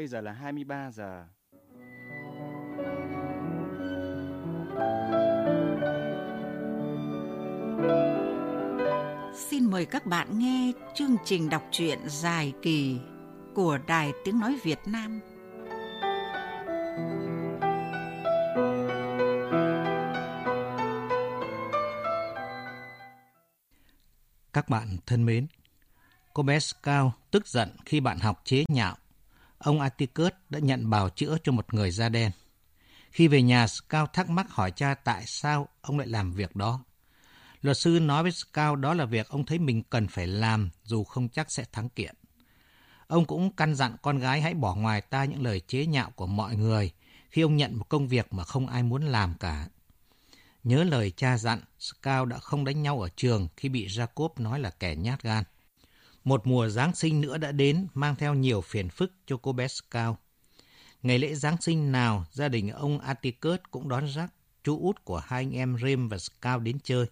Bây giờ là 23 giờ. Xin mời các bạn nghe chương trình đọc truyện dài kỳ của Đài Tiếng Nói Việt Nam. Các bạn thân mến, cô bé Scout tức giận khi bạn học chế nhạo. Ông Atticus đã nhận bào chữa cho một người da đen. Khi về nhà, Scout thắc mắc hỏi cha tại sao ông lại làm việc đó. Luật sư nói với Scout đó là việc ông thấy mình cần phải làm dù không chắc sẽ thắng kiện. Ông cũng căn dặn con gái hãy bỏ ngoài tai những lời chế nhạo của mọi người khi ông nhận một công việc mà không ai muốn làm cả. Nhớ lời cha dặn, Scout đã không đánh nhau ở trường khi bị Jacob nói là kẻ nhát gan. Một mùa Giáng sinh nữa đã đến, mang theo nhiều phiền phức cho cô bé Scout. Ngày lễ Giáng sinh nào, gia đình ông Atticus cũng đón rắc chú út của hai anh em Rem và Scout đến chơi.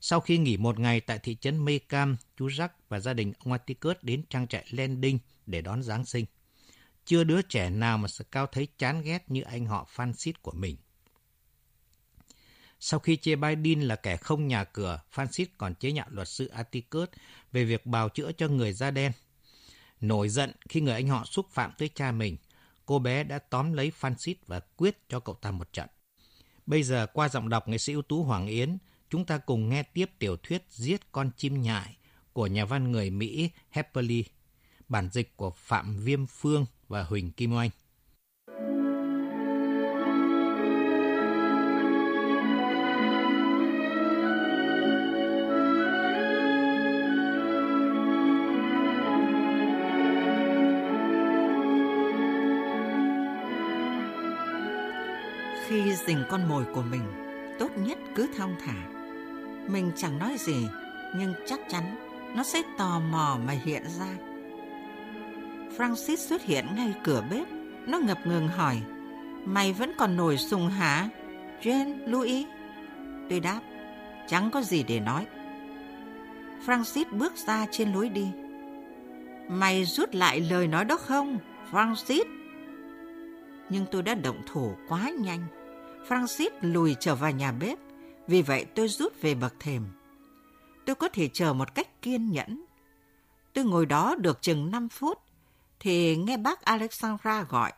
Sau khi nghỉ một ngày tại thị trấn Mekam, chú Jack và gia đình ông Atticus đến trang trại Landing để đón Giáng sinh. Chưa đứa trẻ nào mà Scout thấy chán ghét như anh họ Francis của mình. Sau khi chê Biden là kẻ không nhà cửa, Francis còn chế nhạo luật sư Atticus về việc bào chữa cho người da đen. Nổi giận khi người anh họ xúc phạm tới cha mình, cô bé đã tóm lấy Francis và quyết cho cậu ta một trận. Bây giờ qua giọng đọc nghệ sĩ ưu tú Hoàng Yến, chúng ta cùng nghe tiếp tiểu thuyết Giết con chim nhại của nhà văn người Mỹ Hepperly, bản dịch của Phạm Viêm Phương và Huỳnh Kim Oanh. Khi dình con mồi của mình, tốt nhất cứ thong thả. Mình chẳng nói gì, nhưng chắc chắn nó sẽ tò mò mà hiện ra. Francis xuất hiện ngay cửa bếp. Nó ngập ngừng hỏi, Mày vẫn còn nổi sùng hả? Jane, Louis? Tôi đáp, chẳng có gì để nói. Francis bước ra trên lối đi. Mày rút lại lời nói đó không, Francis? Nhưng tôi đã động thủ quá nhanh. Francis lùi trở vào nhà bếp. Vì vậy tôi rút về bậc thềm. Tôi có thể chờ một cách kiên nhẫn. Tôi ngồi đó được chừng 5 phút, thì nghe bác Alexandra gọi.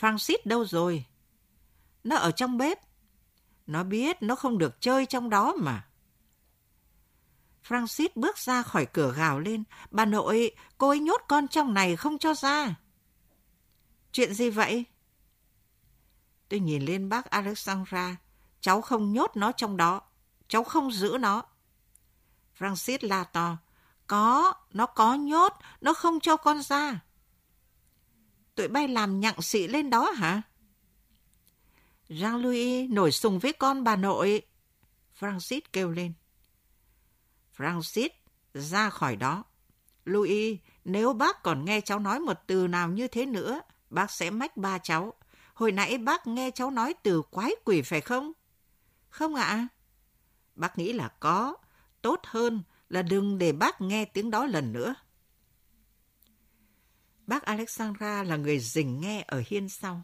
Francis đâu rồi? Nó ở trong bếp. Nó biết nó không được chơi trong đó mà. Francis bước ra khỏi cửa gào lên. Bà nội, cô ấy nhốt con trong này không cho ra. Chuyện gì vậy? Tôi nhìn lên bác Alexandra. Cháu không nhốt nó trong đó. Cháu không giữ nó. Francis la to. Có, nó có nhốt, nó không cho con ra. Tụi bay làm nhặng xị lên đó hả? Jean-Louis nổi sùng với con bà nội. Francis kêu lên. Francis, ra khỏi đó. Louis, nếu bác còn nghe cháu nói một từ nào như thế nữa, bác sẽ mách ba cháu. Hồi nãy bác nghe cháu nói từ quái quỷ phải không? Không ạ. Bác nghĩ là có. Tốt hơn là đừng để bác nghe tiếng đó lần nữa. Bác Alexandra là người rình nghe ở hiên sau.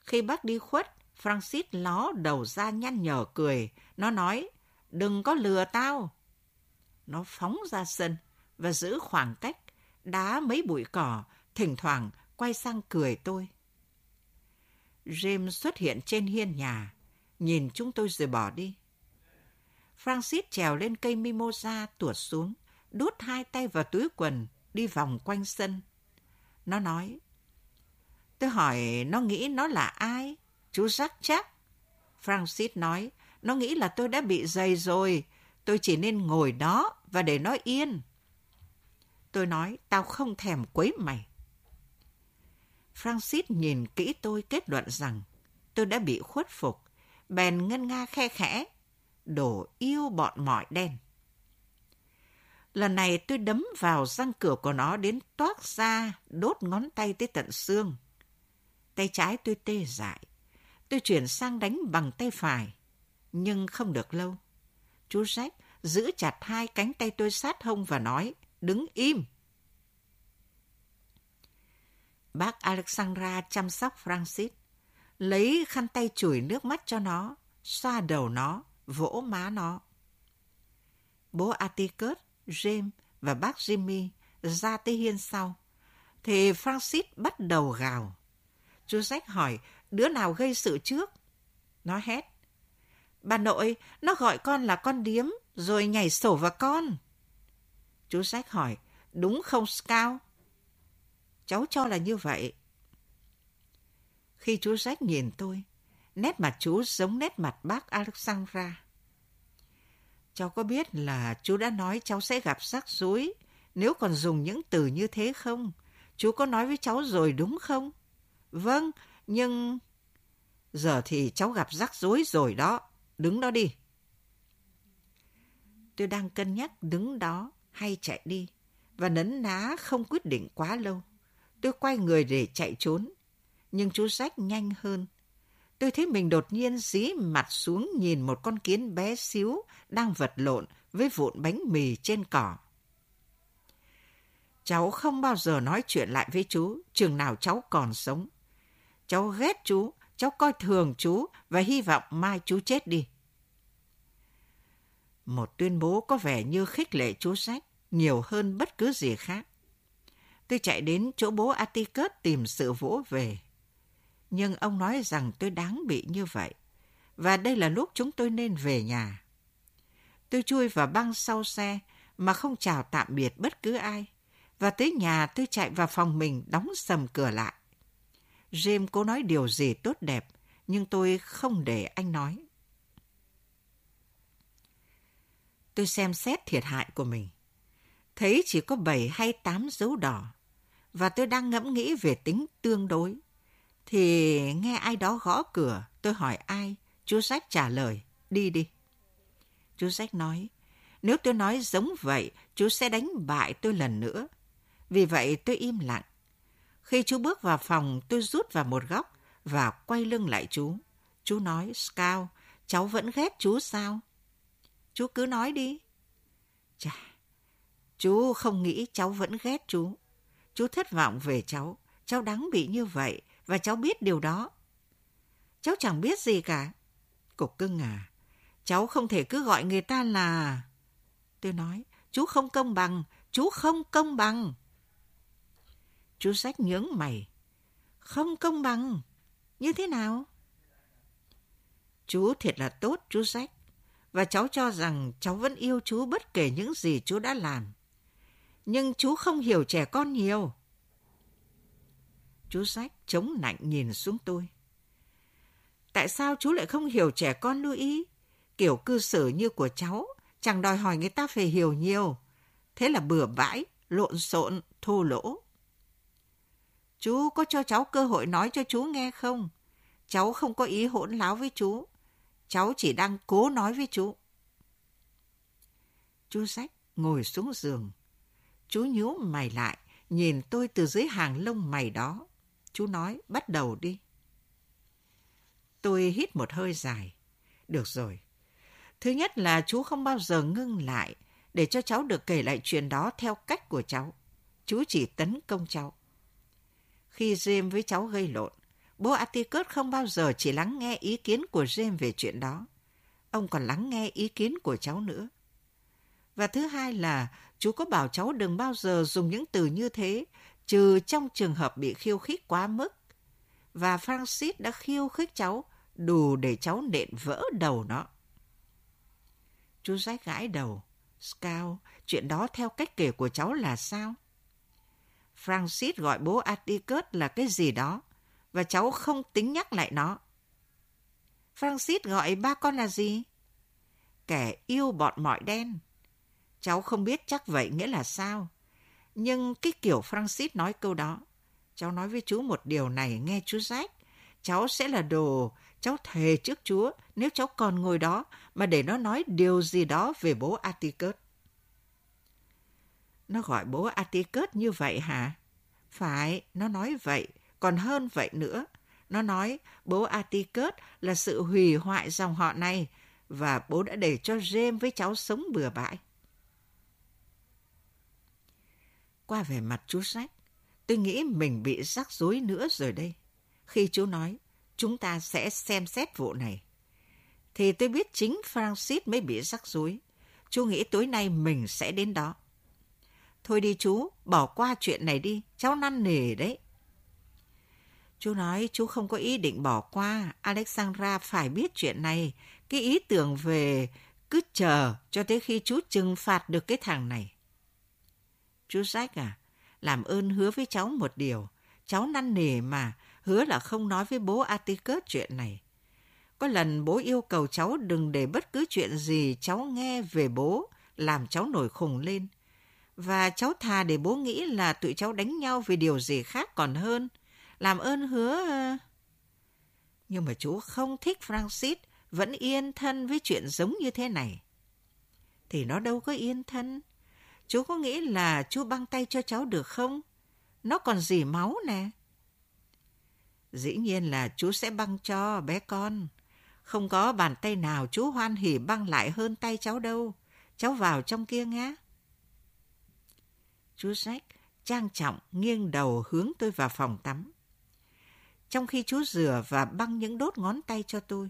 Khi bác đi khuất, Francis ló đầu ra nhăn nhở cười. Nó nói, đừng có lừa tao. Nó phóng ra sân và giữ khoảng cách, đá mấy bụi cỏ, thỉnh thoảng quay sang cười tôi. James xuất hiện trên hiên nhà, nhìn chúng tôi rồi bỏ đi. Francis trèo lên cây mimosa tuột xuống, đút hai tay vào túi quần, đi vòng quanh sân. Nó nói, tôi hỏi nó nghĩ nó là ai? Chú rắc chắc. Francis nói, nó nghĩ là tôi đã bị dày rồi, tôi chỉ nên ngồi đó và để nó yên. Tôi nói, tao không thèm quấy mày. Francis nhìn kỹ tôi kết luận rằng tôi đã bị khuất phục, bèn ngân nga khe khẽ, đổ yêu bọn mọi đen. Lần này tôi đấm vào răng cửa của nó đến toát ra, đốt ngón tay tới tận xương. Tay trái tôi tê dại. Tôi chuyển sang đánh bằng tay phải, nhưng không được lâu. Chú Jack giữ chặt hai cánh tay tôi sát hông và nói, đứng im. Bác Alexandra chăm sóc Francis, lấy khăn tay chùi nước mắt cho nó, xoa đầu nó, vỗ má nó. Bố Atticus, James và bác Jimmy ra tới hiên sau, thì Francis bắt đầu gào. Chú sách hỏi đứa nào gây sự trước? Nó hét. Bà nội, nó gọi con là con điếm, rồi nhảy sổ vào con. Chú Jack hỏi, đúng không Scout? Cháu cho là như vậy. Khi chú Jack nhìn tôi, nét mặt chú giống nét mặt bác Alexandra. Cháu có biết là chú đã nói cháu sẽ gặp rắc rối nếu còn dùng những từ như thế không? Chú có nói với cháu rồi đúng không? Vâng, nhưng... Giờ thì cháu gặp rắc rối rồi đó. Đứng đó đi. Tôi đang cân nhắc đứng đó hay chạy đi và nấn ná không quyết định quá lâu. Tôi quay người để chạy trốn, nhưng chú rách nhanh hơn. Tôi thấy mình đột nhiên dí mặt xuống nhìn một con kiến bé xíu đang vật lộn với vụn bánh mì trên cỏ. Cháu không bao giờ nói chuyện lại với chú, chừng nào cháu còn sống. Cháu ghét chú, cháu coi thường chú và hy vọng mai chú chết đi. Một tuyên bố có vẻ như khích lệ chú sách nhiều hơn bất cứ gì khác. Tôi chạy đến chỗ bố Atticus tìm sự vỗ về. Nhưng ông nói rằng tôi đáng bị như vậy. Và đây là lúc chúng tôi nên về nhà. Tôi chui vào băng sau xe mà không chào tạm biệt bất cứ ai. Và tới nhà tôi chạy vào phòng mình đóng sầm cửa lại. James cố nói điều gì tốt đẹp, nhưng tôi không để anh nói. Tôi xem xét thiệt hại của mình. Thấy chỉ có 7 hay 8 dấu đỏ. Và tôi đang ngẫm nghĩ về tính tương đối. Thì nghe ai đó gõ cửa, tôi hỏi ai, chú Sách trả lời, đi đi. Chú Sách nói, nếu tôi nói giống vậy, chú sẽ đánh bại tôi lần nữa. Vì vậy tôi im lặng. Khi chú bước vào phòng, tôi rút vào một góc và quay lưng lại chú. Chú nói, Scout, cháu vẫn ghét chú sao? Chú cứ nói đi. Chà, chú không nghĩ cháu vẫn ghét chú. Chú thất vọng về cháu. Cháu đáng bị như vậy và cháu biết điều đó. Cháu chẳng biết gì cả. Cục cưng à, cháu không thể cứ gọi người ta là... Tôi nói, chú không công bằng, chú không công bằng. Chú sách nhướng mày. Không công bằng. Như thế nào? Chú thiệt là tốt, chú sách. Và cháu cho rằng cháu vẫn yêu chú bất kể những gì chú đã làm. Nhưng chú không hiểu trẻ con nhiều. Chú sách chống nạnh nhìn xuống tôi. Tại sao chú lại không hiểu trẻ con lưu ý? Kiểu cư xử như của cháu, chẳng đòi hỏi người ta phải hiểu nhiều. Thế là bừa bãi, lộn xộn, thô lỗ. Chú có cho cháu cơ hội nói cho chú nghe không? Cháu không có ý hỗn láo với chú. Cháu chỉ đang cố nói với chú. Chú sách ngồi xuống giường. Chú nhíu mày lại, nhìn tôi từ dưới hàng lông mày đó. Chú nói, bắt đầu đi. Tôi hít một hơi dài. Được rồi. Thứ nhất là chú không bao giờ ngưng lại để cho cháu được kể lại chuyện đó theo cách của cháu. Chú chỉ tấn công cháu. Khi James với cháu gây lộn, bố Atticus không bao giờ chỉ lắng nghe ý kiến của James về chuyện đó. Ông còn lắng nghe ý kiến của cháu nữa. Và thứ hai là chú có bảo cháu đừng bao giờ dùng những từ như thế, trừ trong trường hợp bị khiêu khích quá mức. Và Francis đã khiêu khích cháu đủ để cháu nện vỡ đầu nó. Chú rách gãi đầu. Scout, chuyện đó theo cách kể của cháu là sao? Francis gọi bố Atticus là cái gì đó, và cháu không tính nhắc lại nó. Francis gọi ba con là gì? Kẻ yêu bọn mọi đen. Cháu không biết chắc vậy nghĩa là sao. Nhưng cái kiểu Francis nói câu đó, cháu nói với chú một điều này nghe chú rách Cháu sẽ là đồ, cháu thề trước Chúa nếu cháu còn ngồi đó mà để nó nói điều gì đó về bố Atticus. Nó gọi bố Atticus như vậy hả? Phải, nó nói vậy, còn hơn vậy nữa. Nó nói bố Atticus là sự hủy hoại dòng họ này và bố đã để cho James với cháu sống bừa bãi. Qua vẻ mặt chú sách, Tôi nghĩ mình bị rắc rối nữa rồi đây. Khi chú nói, chúng ta sẽ xem xét vụ này. Thì tôi biết chính Francis mới bị rắc rối. Chú nghĩ tối nay mình sẽ đến đó. Thôi đi chú, bỏ qua chuyện này đi, cháu năn nề đấy. Chú nói chú không có ý định bỏ qua, Alexandra phải biết chuyện này. Cái ý tưởng về cứ chờ cho tới khi chú trừng phạt được cái thằng này. Chú Jack à, làm ơn hứa với cháu một điều. Cháu năn nỉ mà, hứa là không nói với bố Atticus chuyện này. Có lần bố yêu cầu cháu đừng để bất cứ chuyện gì cháu nghe về bố làm cháu nổi khùng lên. Và cháu thà để bố nghĩ là tụi cháu đánh nhau vì điều gì khác còn hơn. Làm ơn hứa... Nhưng mà chú không thích Francis vẫn yên thân với chuyện giống như thế này. Thì nó đâu có yên thân. Chú có nghĩ là chú băng tay cho cháu được không? Nó còn dì máu nè. Dĩ nhiên là chú sẽ băng cho bé con. Không có bàn tay nào chú hoan hỉ băng lại hơn tay cháu đâu. Cháu vào trong kia nghe. Chú Jack trang trọng nghiêng đầu hướng tôi vào phòng tắm. Trong khi chú rửa và băng những đốt ngón tay cho tôi,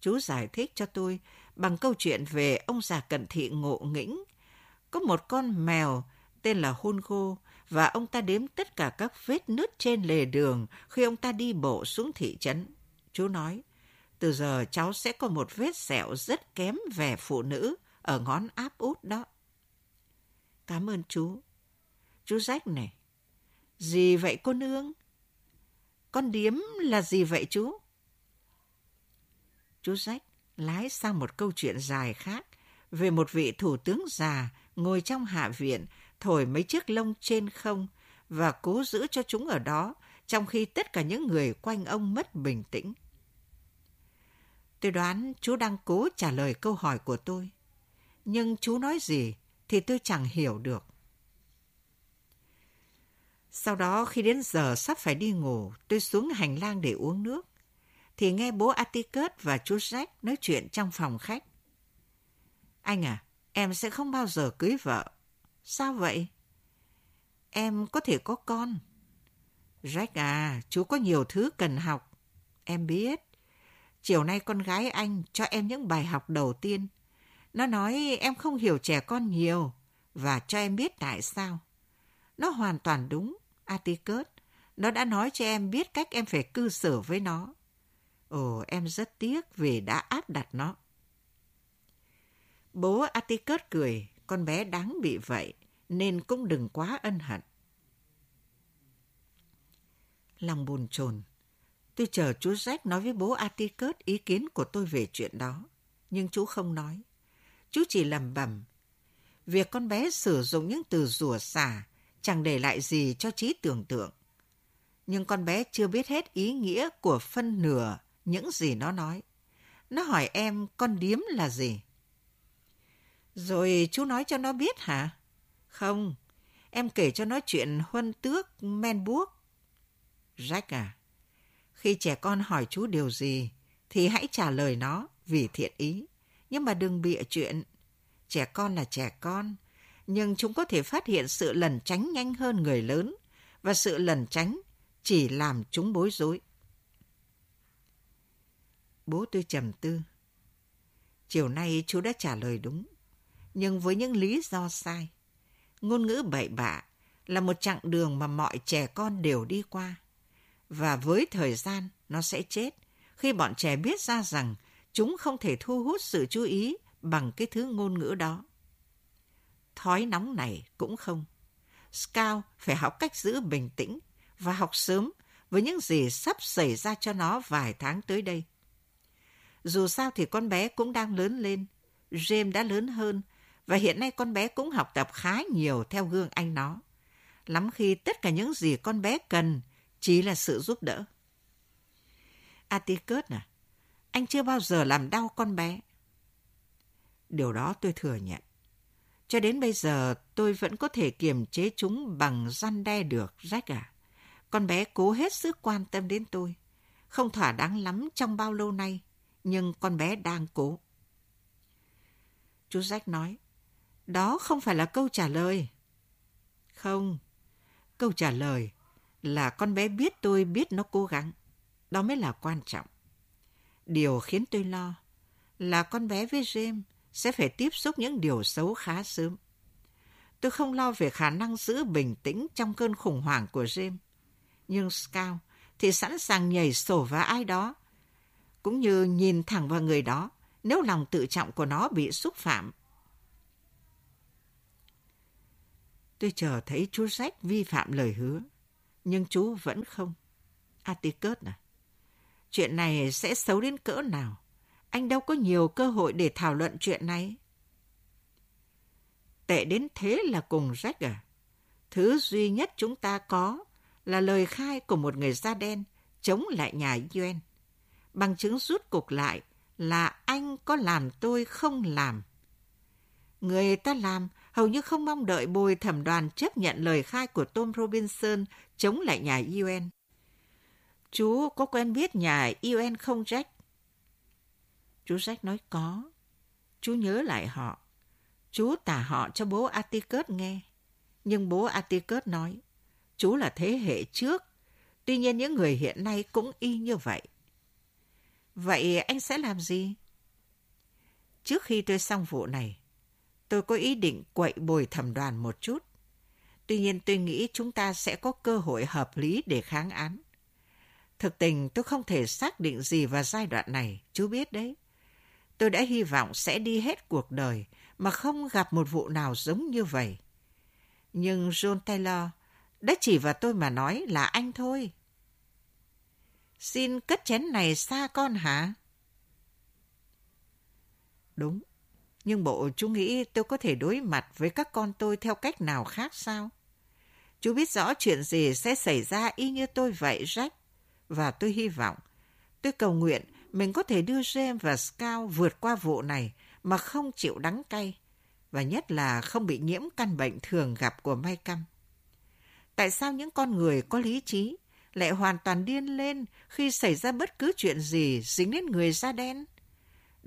chú giải thích cho tôi bằng câu chuyện về ông già cận thị ngộ nghĩnh. Có một con mèo tên là Hungo và ông ta đếm tất cả các vết nứt trên lề đường khi ông ta đi bộ xuống thị trấn. Chú nói, từ giờ cháu sẽ có một vết sẹo rất kém vẻ phụ nữ ở ngón áp út đó. Cảm ơn chú. Chú Rách này. Gì vậy cô nương? Con điếm là gì vậy chú? Chú Rách lái sang một câu chuyện dài khác về một vị thủ tướng già ngồi trong hạ viện thổi mấy chiếc lông trên không và cố giữ cho chúng ở đó trong khi tất cả những người quanh ông mất bình tĩnh. Tôi đoán chú đang cố trả lời câu hỏi của tôi. Nhưng chú nói gì thì tôi chẳng hiểu được. Sau đó khi đến giờ sắp phải đi ngủ, tôi xuống hành lang để uống nước. Thì nghe bố Atticus và chú Jack nói chuyện trong phòng khách. Anh à, em sẽ không bao giờ cưới vợ. Sao vậy? Em có thể có con. Jack à, chú có nhiều thứ cần học. Em biết. Chiều nay con gái anh cho em những bài học đầu tiên. Nó nói em không hiểu trẻ con nhiều và cho em biết tại sao. Nó hoàn toàn đúng, Atticus. Nó đã nói cho em biết cách em phải cư xử với nó. Ồ, em rất tiếc vì đã áp đặt nó. Bố Atticus cười, con bé đáng bị vậy, nên cũng đừng quá ân hận. Lòng buồn chồn, tôi chờ chú Jack nói với bố Atticus ý kiến của tôi về chuyện đó, nhưng chú không nói. Chú chỉ lầm bầm. Việc con bé sử dụng những từ rủa xả chẳng để lại gì cho trí tưởng tượng. Nhưng con bé chưa biết hết ý nghĩa của phân nửa những gì nó nói. Nó hỏi em con điếm là gì? Rồi chú nói cho nó biết hả? Không, em kể cho nó chuyện huân tước men buốc. Jack à, khi trẻ con hỏi chú điều gì thì hãy trả lời nó vì thiện ý. Nhưng mà đừng bịa chuyện. Trẻ con là trẻ con, nhưng chúng có thể phát hiện sự lẩn tránh nhanh hơn người lớn và sự lẩn tránh chỉ làm chúng bối rối. Bố tôi trầm tư. Chiều nay chú đã trả lời đúng, nhưng với những lý do sai. Ngôn ngữ bậy bạ là một chặng đường mà mọi trẻ con đều đi qua. Và với thời gian, nó sẽ chết khi bọn trẻ biết ra rằng chúng không thể thu hút sự chú ý bằng cái thứ ngôn ngữ đó. Thói nóng này cũng không. Scout phải học cách giữ bình tĩnh và học sớm với những gì sắp xảy ra cho nó vài tháng tới đây. Dù sao thì con bé cũng đang lớn lên. James đã lớn hơn và hiện nay con bé cũng học tập khá nhiều theo gương anh nó. Lắm khi tất cả những gì con bé cần chỉ là sự giúp đỡ. Atticus à, anh chưa bao giờ làm đau con bé. Điều đó tôi thừa nhận. Cho đến bây giờ tôi vẫn có thể kiềm chế chúng bằng răn đe được, Jack à. Con bé cố hết sức quan tâm đến tôi. Không thỏa đáng lắm trong bao lâu nay, nhưng con bé đang cố. Chú Jack nói, đó không phải là câu trả lời. Không, Câu trả lời là con bé biết tôi biết nó cố gắng. Đó mới là quan trọng. Điều khiến tôi lo là con bé với James sẽ phải tiếp xúc những điều xấu khá sớm. Tôi không lo về khả năng giữ bình tĩnh trong cơn khủng hoảng của James. Nhưng Scout thì sẵn sàng nhảy sổ vào ai đó, cũng như nhìn thẳng vào người đó nếu lòng tự trọng của nó bị xúc phạm. Tôi chờ thấy chú Jack vi phạm lời hứa, nhưng chú vẫn không. Atticus à, chuyện này sẽ xấu đến cỡ nào? Anh đâu có nhiều cơ hội để thảo luận chuyện này. Tệ đến thế là cùng Jack à? Thứ duy nhất chúng ta có là lời khai của một người da đen chống lại nhà Yuen. Bằng chứng rút cục lại là anh có làm tôi không làm. Người ta làm hầu như không mong đợi bồi thẩm đoàn chấp nhận lời khai của Tom Robinson chống lại nhà UN. Chú có quen biết nhà UN không Jack? Chú Jack nói có. Chú nhớ lại họ. Chú tả họ cho bố Atticus nghe. Nhưng bố Atticus nói, chú là thế hệ trước. Tuy nhiên những người hiện nay cũng y như vậy. Vậy anh sẽ làm gì? Trước khi tôi xong vụ này, tôi có ý định quậy bồi thẩm đoàn một chút. Tuy nhiên tôi nghĩ chúng ta sẽ có cơ hội hợp lý để kháng án. Thực tình tôi không thể xác định gì vào giai đoạn này, chú biết đấy. Tôi đã hy vọng sẽ đi hết cuộc đời mà không gặp một vụ nào giống như vậy. Nhưng John Taylor đã chỉ vào tôi mà nói là anh thôi. Xin cất chén này xa con hả? Đúng, nhưng bộ chú nghĩ tôi có thể đối mặt với các con tôi theo cách nào khác sao? Chú biết rõ chuyện gì sẽ xảy ra y như tôi vậy, Jack. Và tôi hy vọng, tôi cầu nguyện mình có thể đưa James và Scout vượt qua vụ này mà không chịu đắng cay. Và nhất là không bị nhiễm căn bệnh thường gặp của Mai Căm. Tại sao những con người có lý trí lại hoàn toàn điên lên khi xảy ra bất cứ chuyện gì dính đến người da đen?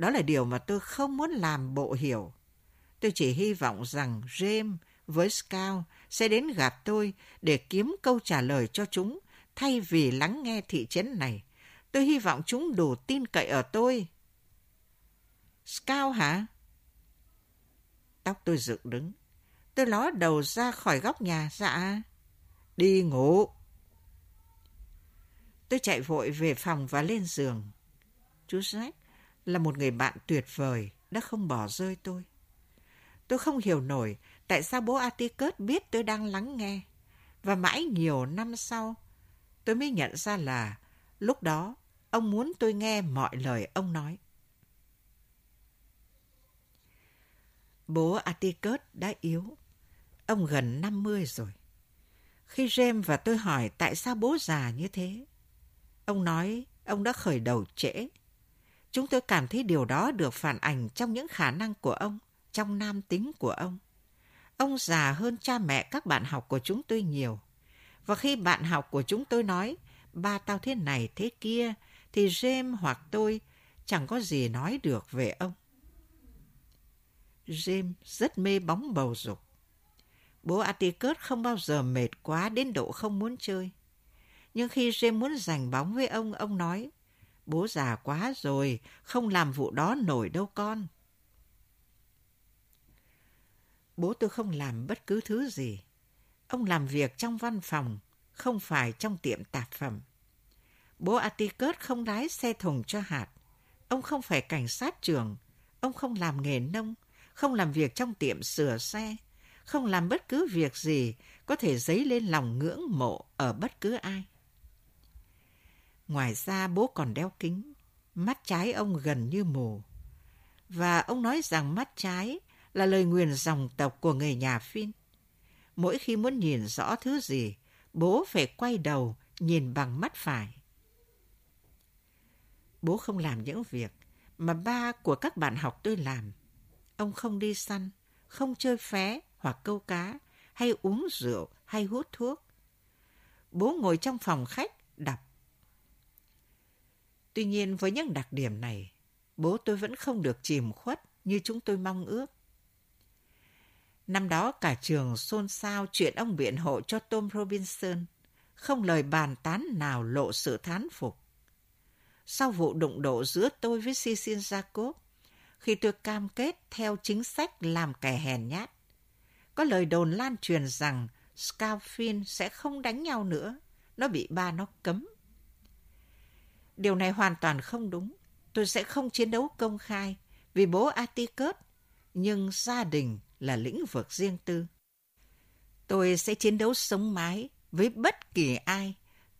Đó là điều mà tôi không muốn làm bộ hiểu. Tôi chỉ hy vọng rằng James với Scout sẽ đến gặp tôi để kiếm câu trả lời cho chúng, thay vì lắng nghe thị trấn này. Tôi hy vọng chúng đủ tin cậy ở tôi. Scout hả? Tóc tôi dựng đứng. Tôi ló đầu ra khỏi góc nhà. Dạ. Đi ngủ. Tôi chạy vội về phòng và lên giường. Chú Jack là một người bạn tuyệt vời, đã không bỏ rơi tôi. Tôi không hiểu nổi tại sao bố Atticus biết tôi đang lắng nghe. Và mãi nhiều năm sau, tôi mới nhận ra là lúc đó ông muốn tôi nghe mọi lời ông nói. Bố Atticus đã yếu. Ông gần 50 rồi. Khi James và tôi hỏi tại sao bố già như thế, ông nói ông đã khởi đầu trễ. Chúng tôi cảm thấy điều đó được phản ảnh trong những khả năng của ông, trong nam tính của ông. Ông già hơn cha mẹ các bạn học của chúng tôi nhiều. Và khi bạn học của chúng tôi nói, ba tao thế này thế kia, thì James hoặc tôi chẳng có gì nói được về ông. James rất mê bóng bầu dục. Bố Atticus không bao giờ mệt quá đến độ không muốn chơi. Nhưng khi James muốn giành bóng với ông, ông nói, bố già quá rồi, không làm vụ đó nổi đâu con. Bố tôi không làm bất cứ thứ gì. Ông làm việc trong văn phòng, không phải trong tiệm tạp phẩm. Bố Atticus không lái xe thùng cho hạt. Ông không phải cảnh sát trưởng. Ông không làm nghề nông, không làm việc trong tiệm sửa xe, không làm bất cứ việc gì có thể dấy lên lòng ngưỡng mộ ở bất cứ ai. Ngoài ra bố còn đeo kính, mắt trái ông gần như mù. Và ông nói rằng mắt trái là lời nguyền dòng tộc của người nhà Phin. Mỗi khi muốn nhìn rõ thứ gì, bố phải quay đầu nhìn bằng mắt phải. Bố không làm những việc mà ba của các bạn học tôi làm. Ông không đi săn, không chơi phé hoặc câu cá, hay uống rượu, hay hút thuốc. Bố ngồi trong phòng khách, đọc. Tuy nhiên với những đặc điểm này, bố tôi vẫn không được chìm khuất như chúng tôi mong ước. Năm đó cả trường xôn xao chuyện ông biện hộ cho Tom Robinson. Không lời bàn tán nào lộ sự thán phục. Sau vụ đụng độ giữa tôi với Cecil Jacob, khi tôi cam kết theo chính sách làm kẻ hèn nhát, có lời đồn lan truyền rằng scalfin sẽ không đánh nhau nữa. Nó bị ba nó cấm. Điều này hoàn toàn không đúng. Tôi sẽ không chiến đấu công khai vì bố Atticus, nhưng gia đình là lĩnh vực riêng tư. Tôi sẽ chiến đấu sống mái với bất kỳ ai,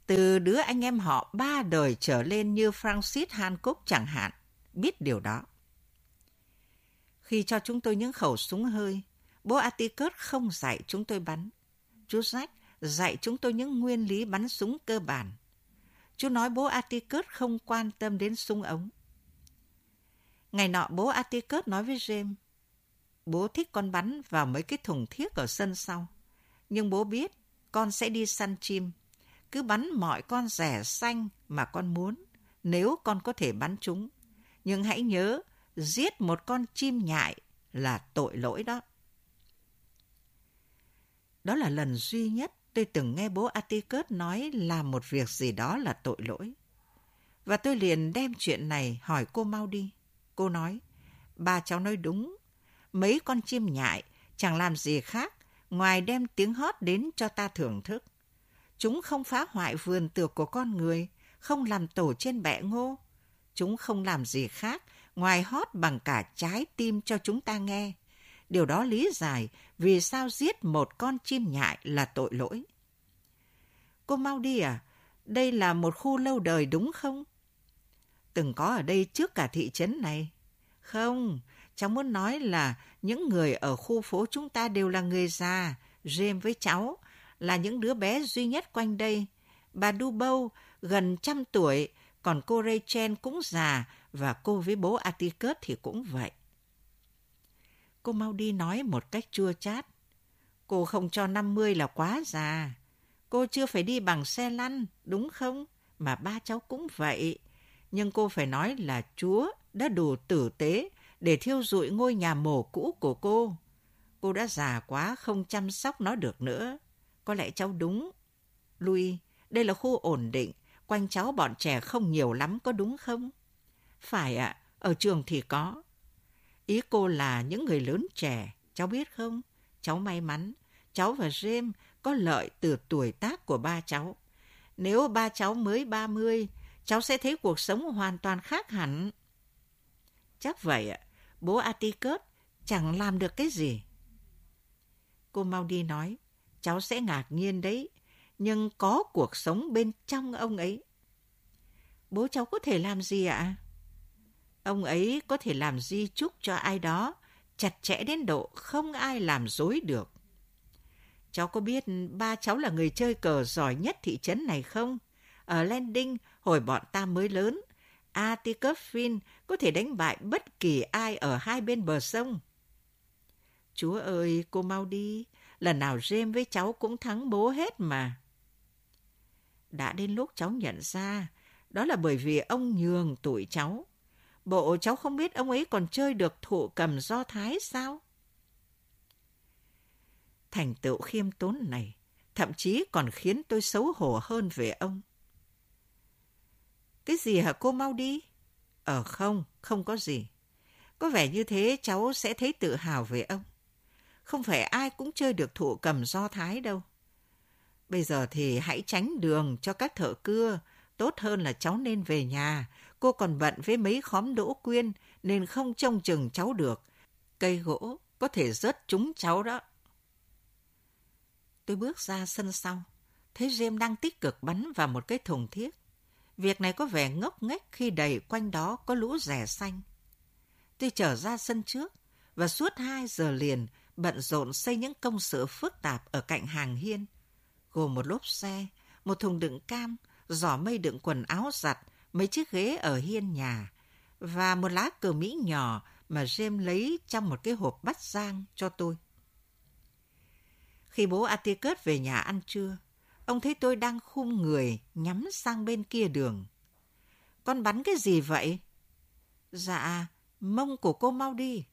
từ đứa anh em họ ba đời trở lên như Francis Hancock chẳng hạn, biết điều đó. Khi cho chúng tôi những khẩu súng hơi, bố Atticus không dạy chúng tôi bắn. Chú Jack dạy chúng tôi những nguyên lý bắn súng cơ bản. Chú nói bố Atticus không quan tâm đến súng ống. Ngày nọ bố Atticus nói với James, bố thích con bắn vào mấy cái thùng thiết ở sân sau. Nhưng bố biết con sẽ đi săn chim. Cứ bắn mọi con rẻ xanh mà con muốn, nếu con có thể bắn chúng. Nhưng hãy nhớ, giết một con chim nhại là tội lỗi đó. Đó là lần duy nhất tôi từng nghe bố Atticus nói làm một việc gì đó là tội lỗi. Và tôi liền đem chuyện này hỏi cô mau đi. Cô nói, ba cháu nói đúng, mấy con chim nhại chẳng làm gì khác ngoài đem tiếng hót đến cho ta thưởng thức. Chúng không phá hoại vườn tược của con người, không làm tổ trên bẹ ngô. Chúng không làm gì khác ngoài hót bằng cả trái tim cho chúng ta nghe. Điều đó lý giải vì sao giết một con chim nhại là tội lỗi. Cô mau đi à? Đây là một khu lâu đời đúng không? Từng có ở đây trước cả thị trấn này. Không, cháu muốn nói là những người ở khu phố chúng ta đều là người già. James với cháu là những đứa bé duy nhất quanh đây. Bà Dubow gần trăm tuổi, còn cô Rachel cũng già và cô với bố Atticus thì cũng vậy. Cô mau đi nói một cách chua chát. Cô không cho 50 là quá già. Cô chưa phải đi bằng xe lăn, đúng không? Mà ba cháu cũng vậy. Nhưng cô phải nói là Chúa đã đủ tử tế để thiêu dụi ngôi nhà mồ cũ của cô. Cô đã già quá không chăm sóc nó được nữa. Có lẽ cháu đúng. Louis, đây là khu ổn định. Quanh cháu bọn trẻ không nhiều lắm có đúng không? Phải ạ, ở trường thì có. Ý cô là những người lớn trẻ, cháu biết không? Cháu may mắn, cháu và James có lợi từ tuổi tác của ba cháu. Nếu ba cháu mới 30, cháu sẽ thấy cuộc sống hoàn toàn khác hẳn. Chắc vậy ạ, bố Atticus chẳng làm được cái gì. Cô mau đi nói, cháu sẽ ngạc nhiên đấy, nhưng có cuộc sống bên trong ông ấy. Bố cháu có thể làm gì ạ? Ông ấy có thể làm di chúc cho ai đó, chặt chẽ đến độ không ai làm dối được. Cháu có biết ba cháu là người chơi cờ giỏi nhất thị trấn này không? Ở Landing, hồi bọn ta mới lớn, Atikoffin có thể đánh bại bất kỳ ai ở hai bên bờ sông. Chúa ơi, cô mau đi. Lần nào James với cháu cũng thắng bố hết mà. Đã đến lúc cháu nhận ra, đó là bởi vì ông nhường tuổi cháu. Bộ cháu không biết ông ấy còn chơi được thụ cầm do thái sao? Thành tựu khiêm tốn này thậm chí còn khiến tôi xấu hổ hơn về ông. Cái gì hả cô mau đi? Ờ không, không có gì. Có vẻ như thế cháu sẽ thấy tự hào về ông. Không phải ai cũng chơi được thụ cầm do thái đâu. Bây giờ thì hãy tránh đường cho các thợ cưa. Tốt hơn là cháu nên về nhà. Cô còn bận với mấy khóm đỗ quyên nên không trông chừng cháu được. Cây gỗ có thể rớt trúng cháu đó. Tôi bước ra sân sau, thấy Jim đang tích cực bắn vào một cái thùng thiết. Việc này có vẻ ngốc nghếch khi đầy quanh đó có lũ rẻ xanh. Tôi trở ra sân trước và suốt hai giờ liền bận rộn xây những công sự phức tạp ở cạnh hàng hiên, gồm một lốp xe, một thùng đựng cam, giỏ mây đựng quần áo giặt, mấy chiếc ghế ở hiên nhà và một lá cờ Mỹ nhỏ mà James lấy trong một cái hộp bắt giang cho tôi. Khi bố Atticus về nhà ăn trưa, ông thấy tôi đang khum người nhắm sang bên kia đường. Con bắn cái gì vậy? Dạ, mông của cô mau đi.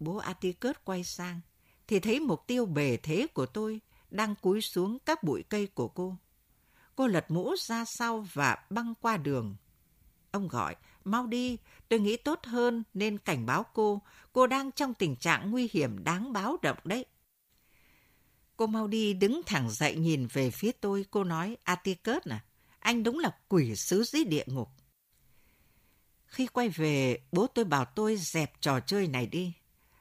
Bố Atticus quay sang, thì thấy mục tiêu bề thế của tôi đang cúi xuống các bụi cây của cô. Cô lật mũ ra sau và băng qua đường. Ông gọi, mau đi, tôi nghĩ tốt hơn nên cảnh báo cô, cô đang trong tình trạng nguy hiểm đáng báo động đấy. Cô mau đi đứng thẳng dậy nhìn về phía tôi, cô nói, Atikert à, anh đúng là quỷ sứ dưới địa ngục. Khi quay về, bố tôi bảo tôi dẹp trò chơi này đi.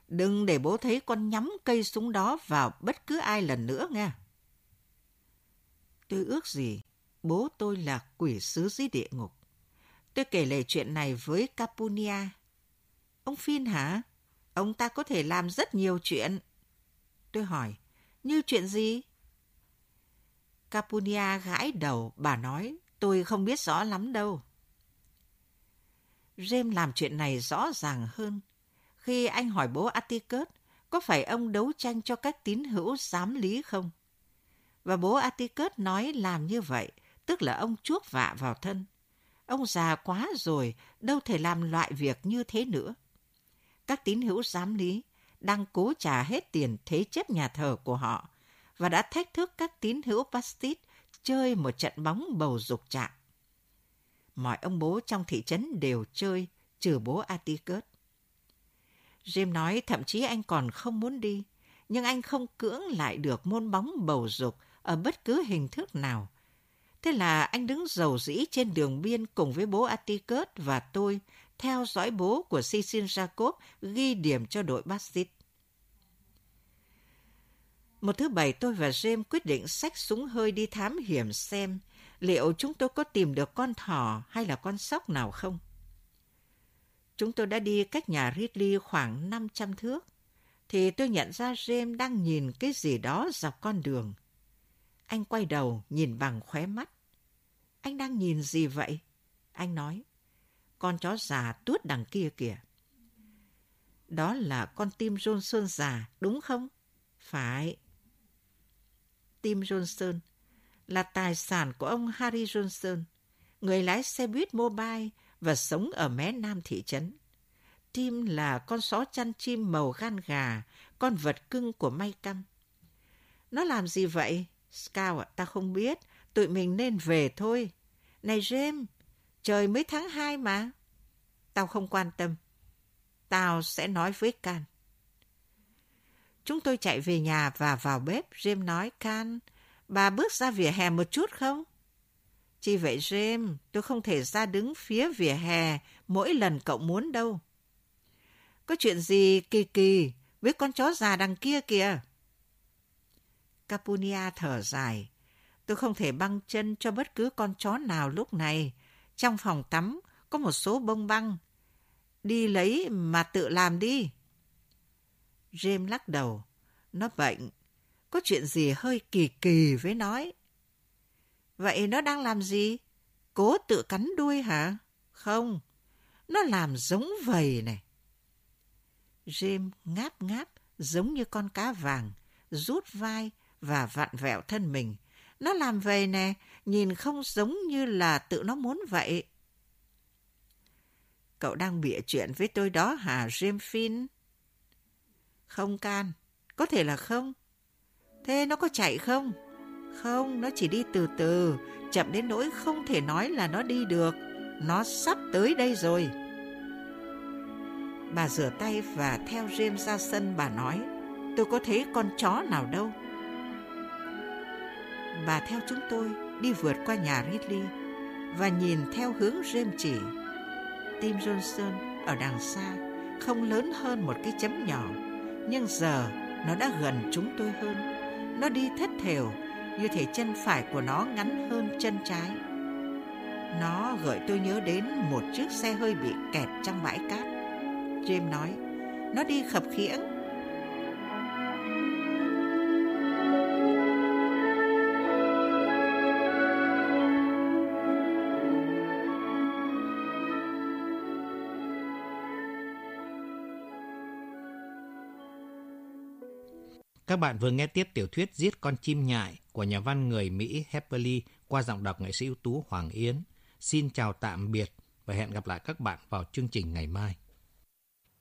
Đừng để bố thấy con nhắm cây súng đó vào bất cứ ai lần nữa nghe. Tôi ước gì bố tôi là quỷ sứ dưới địa ngục. Tôi kể lể chuyện này với Capunia. Ông Phin hả? Ông ta có thể làm rất nhiều chuyện. Tôi hỏi, như chuyện gì? Capunia gãi đầu, bà nói, tôi không biết rõ lắm đâu. James làm chuyện này rõ ràng hơn. Khi anh hỏi bố Atticus, có phải ông đấu tranh cho các tín hữu giám lý không? Và bố Atticus nói làm như vậy, tức là ông chuốc vạ vào thân. Ông già quá rồi, đâu thể làm loại việc như thế nữa. Các tín hữu giám lý đang cố trả hết tiền thế chấp nhà thờ của họ và đã thách thức các tín hữu Bastid chơi một trận bóng bầu dục trạng. Mọi ông bố trong thị trấn đều chơi, trừ bố Atticus. Jim nói thậm chí anh còn không muốn đi, nhưng anh không cưỡng lại được môn bóng bầu dục ở bất cứ hình thức nào. Thế là anh đứng dầu dĩ trên đường biên cùng với bố Atticus và tôi, theo dõi bố của Cecil Jacob ghi điểm cho đội Bastille. Một thứ bảy tôi và James quyết định xách súng hơi đi thám hiểm xem liệu chúng tôi có tìm được con thỏ hay là con sóc nào không. Chúng tôi đã đi cách nhà Ridley khoảng 500 thước, thì tôi nhận ra James đang nhìn cái gì đó dọc con đường. Anh quay đầu nhìn bằng khóe mắt. Anh đang nhìn gì vậy? Anh nói. Con chó già tuốt đằng kia kìa. Đó là con tim Johnson già, đúng không? Phải. Tim Johnson là tài sản của ông Harry Johnson, người lái xe buýt mobile và sống ở mé nam thị trấn. Tim là con só chăn chim màu gan gà, con vật cưng của may căm. Nó làm gì vậy? Scout ạ, ta không biết. Tụi mình nên về thôi. Này James, trời mới tháng 2 mà. Tao không quan tâm. Tao sẽ nói với Can. Chúng tôi chạy về nhà và vào bếp. James nói, Can, bà bước ra vỉa hè một chút không? Chỉ vậy James, tôi không thể ra đứng phía vỉa hè mỗi lần cậu muốn đâu. Có chuyện gì kỳ kỳ với con chó già đằng kia kìa? Capunia thở dài. Tôi không thể băng chân cho bất cứ con chó nào lúc này. Trong phòng tắm có một số bông băng. Đi lấy mà tự làm đi. James lắc đầu. Nó bệnh. Có chuyện gì hơi kỳ kỳ với nói. Vậy nó đang làm gì? Cố tự cắn đuôi hả? Không. Nó làm giống vầy này. James ngáp ngáp giống như con cá vàng, rút vai và vặn vẹo thân mình. Nó làm vậy nè, nhìn không giống như là tự nó muốn vậy. Cậu đang bịa chuyện với tôi đó hả, Jim Finn? Không can, có thể là không. Thế nó có chạy không? Không, nó chỉ đi từ từ, chậm đến nỗi không thể nói là nó đi được. Nó sắp tới đây rồi. Bà rửa tay và theo Jim ra sân bà nói, tôi có thấy con chó nào đâu. Bà theo chúng tôi đi vượt qua nhà Ridley và nhìn theo hướng rêm chỉ. Tim Johnson ở đằng xa không lớn hơn một cái chấm nhỏ, nhưng giờ nó đã gần chúng tôi hơn. Nó đi thất thểu, như thể chân phải của nó ngắn hơn chân trái. Nó gợi tôi nhớ đến một chiếc xe hơi bị kẹt trong bãi cát. James nói, nó đi khập khiễng. Các bạn vừa nghe tiếp tiểu thuyết Giết con chim nhại của nhà văn người Mỹ Hepperly qua giọng đọc nghệ sĩ ưu tú Hoàng Yến. Xin chào tạm biệt và hẹn gặp lại các bạn vào chương trình ngày mai.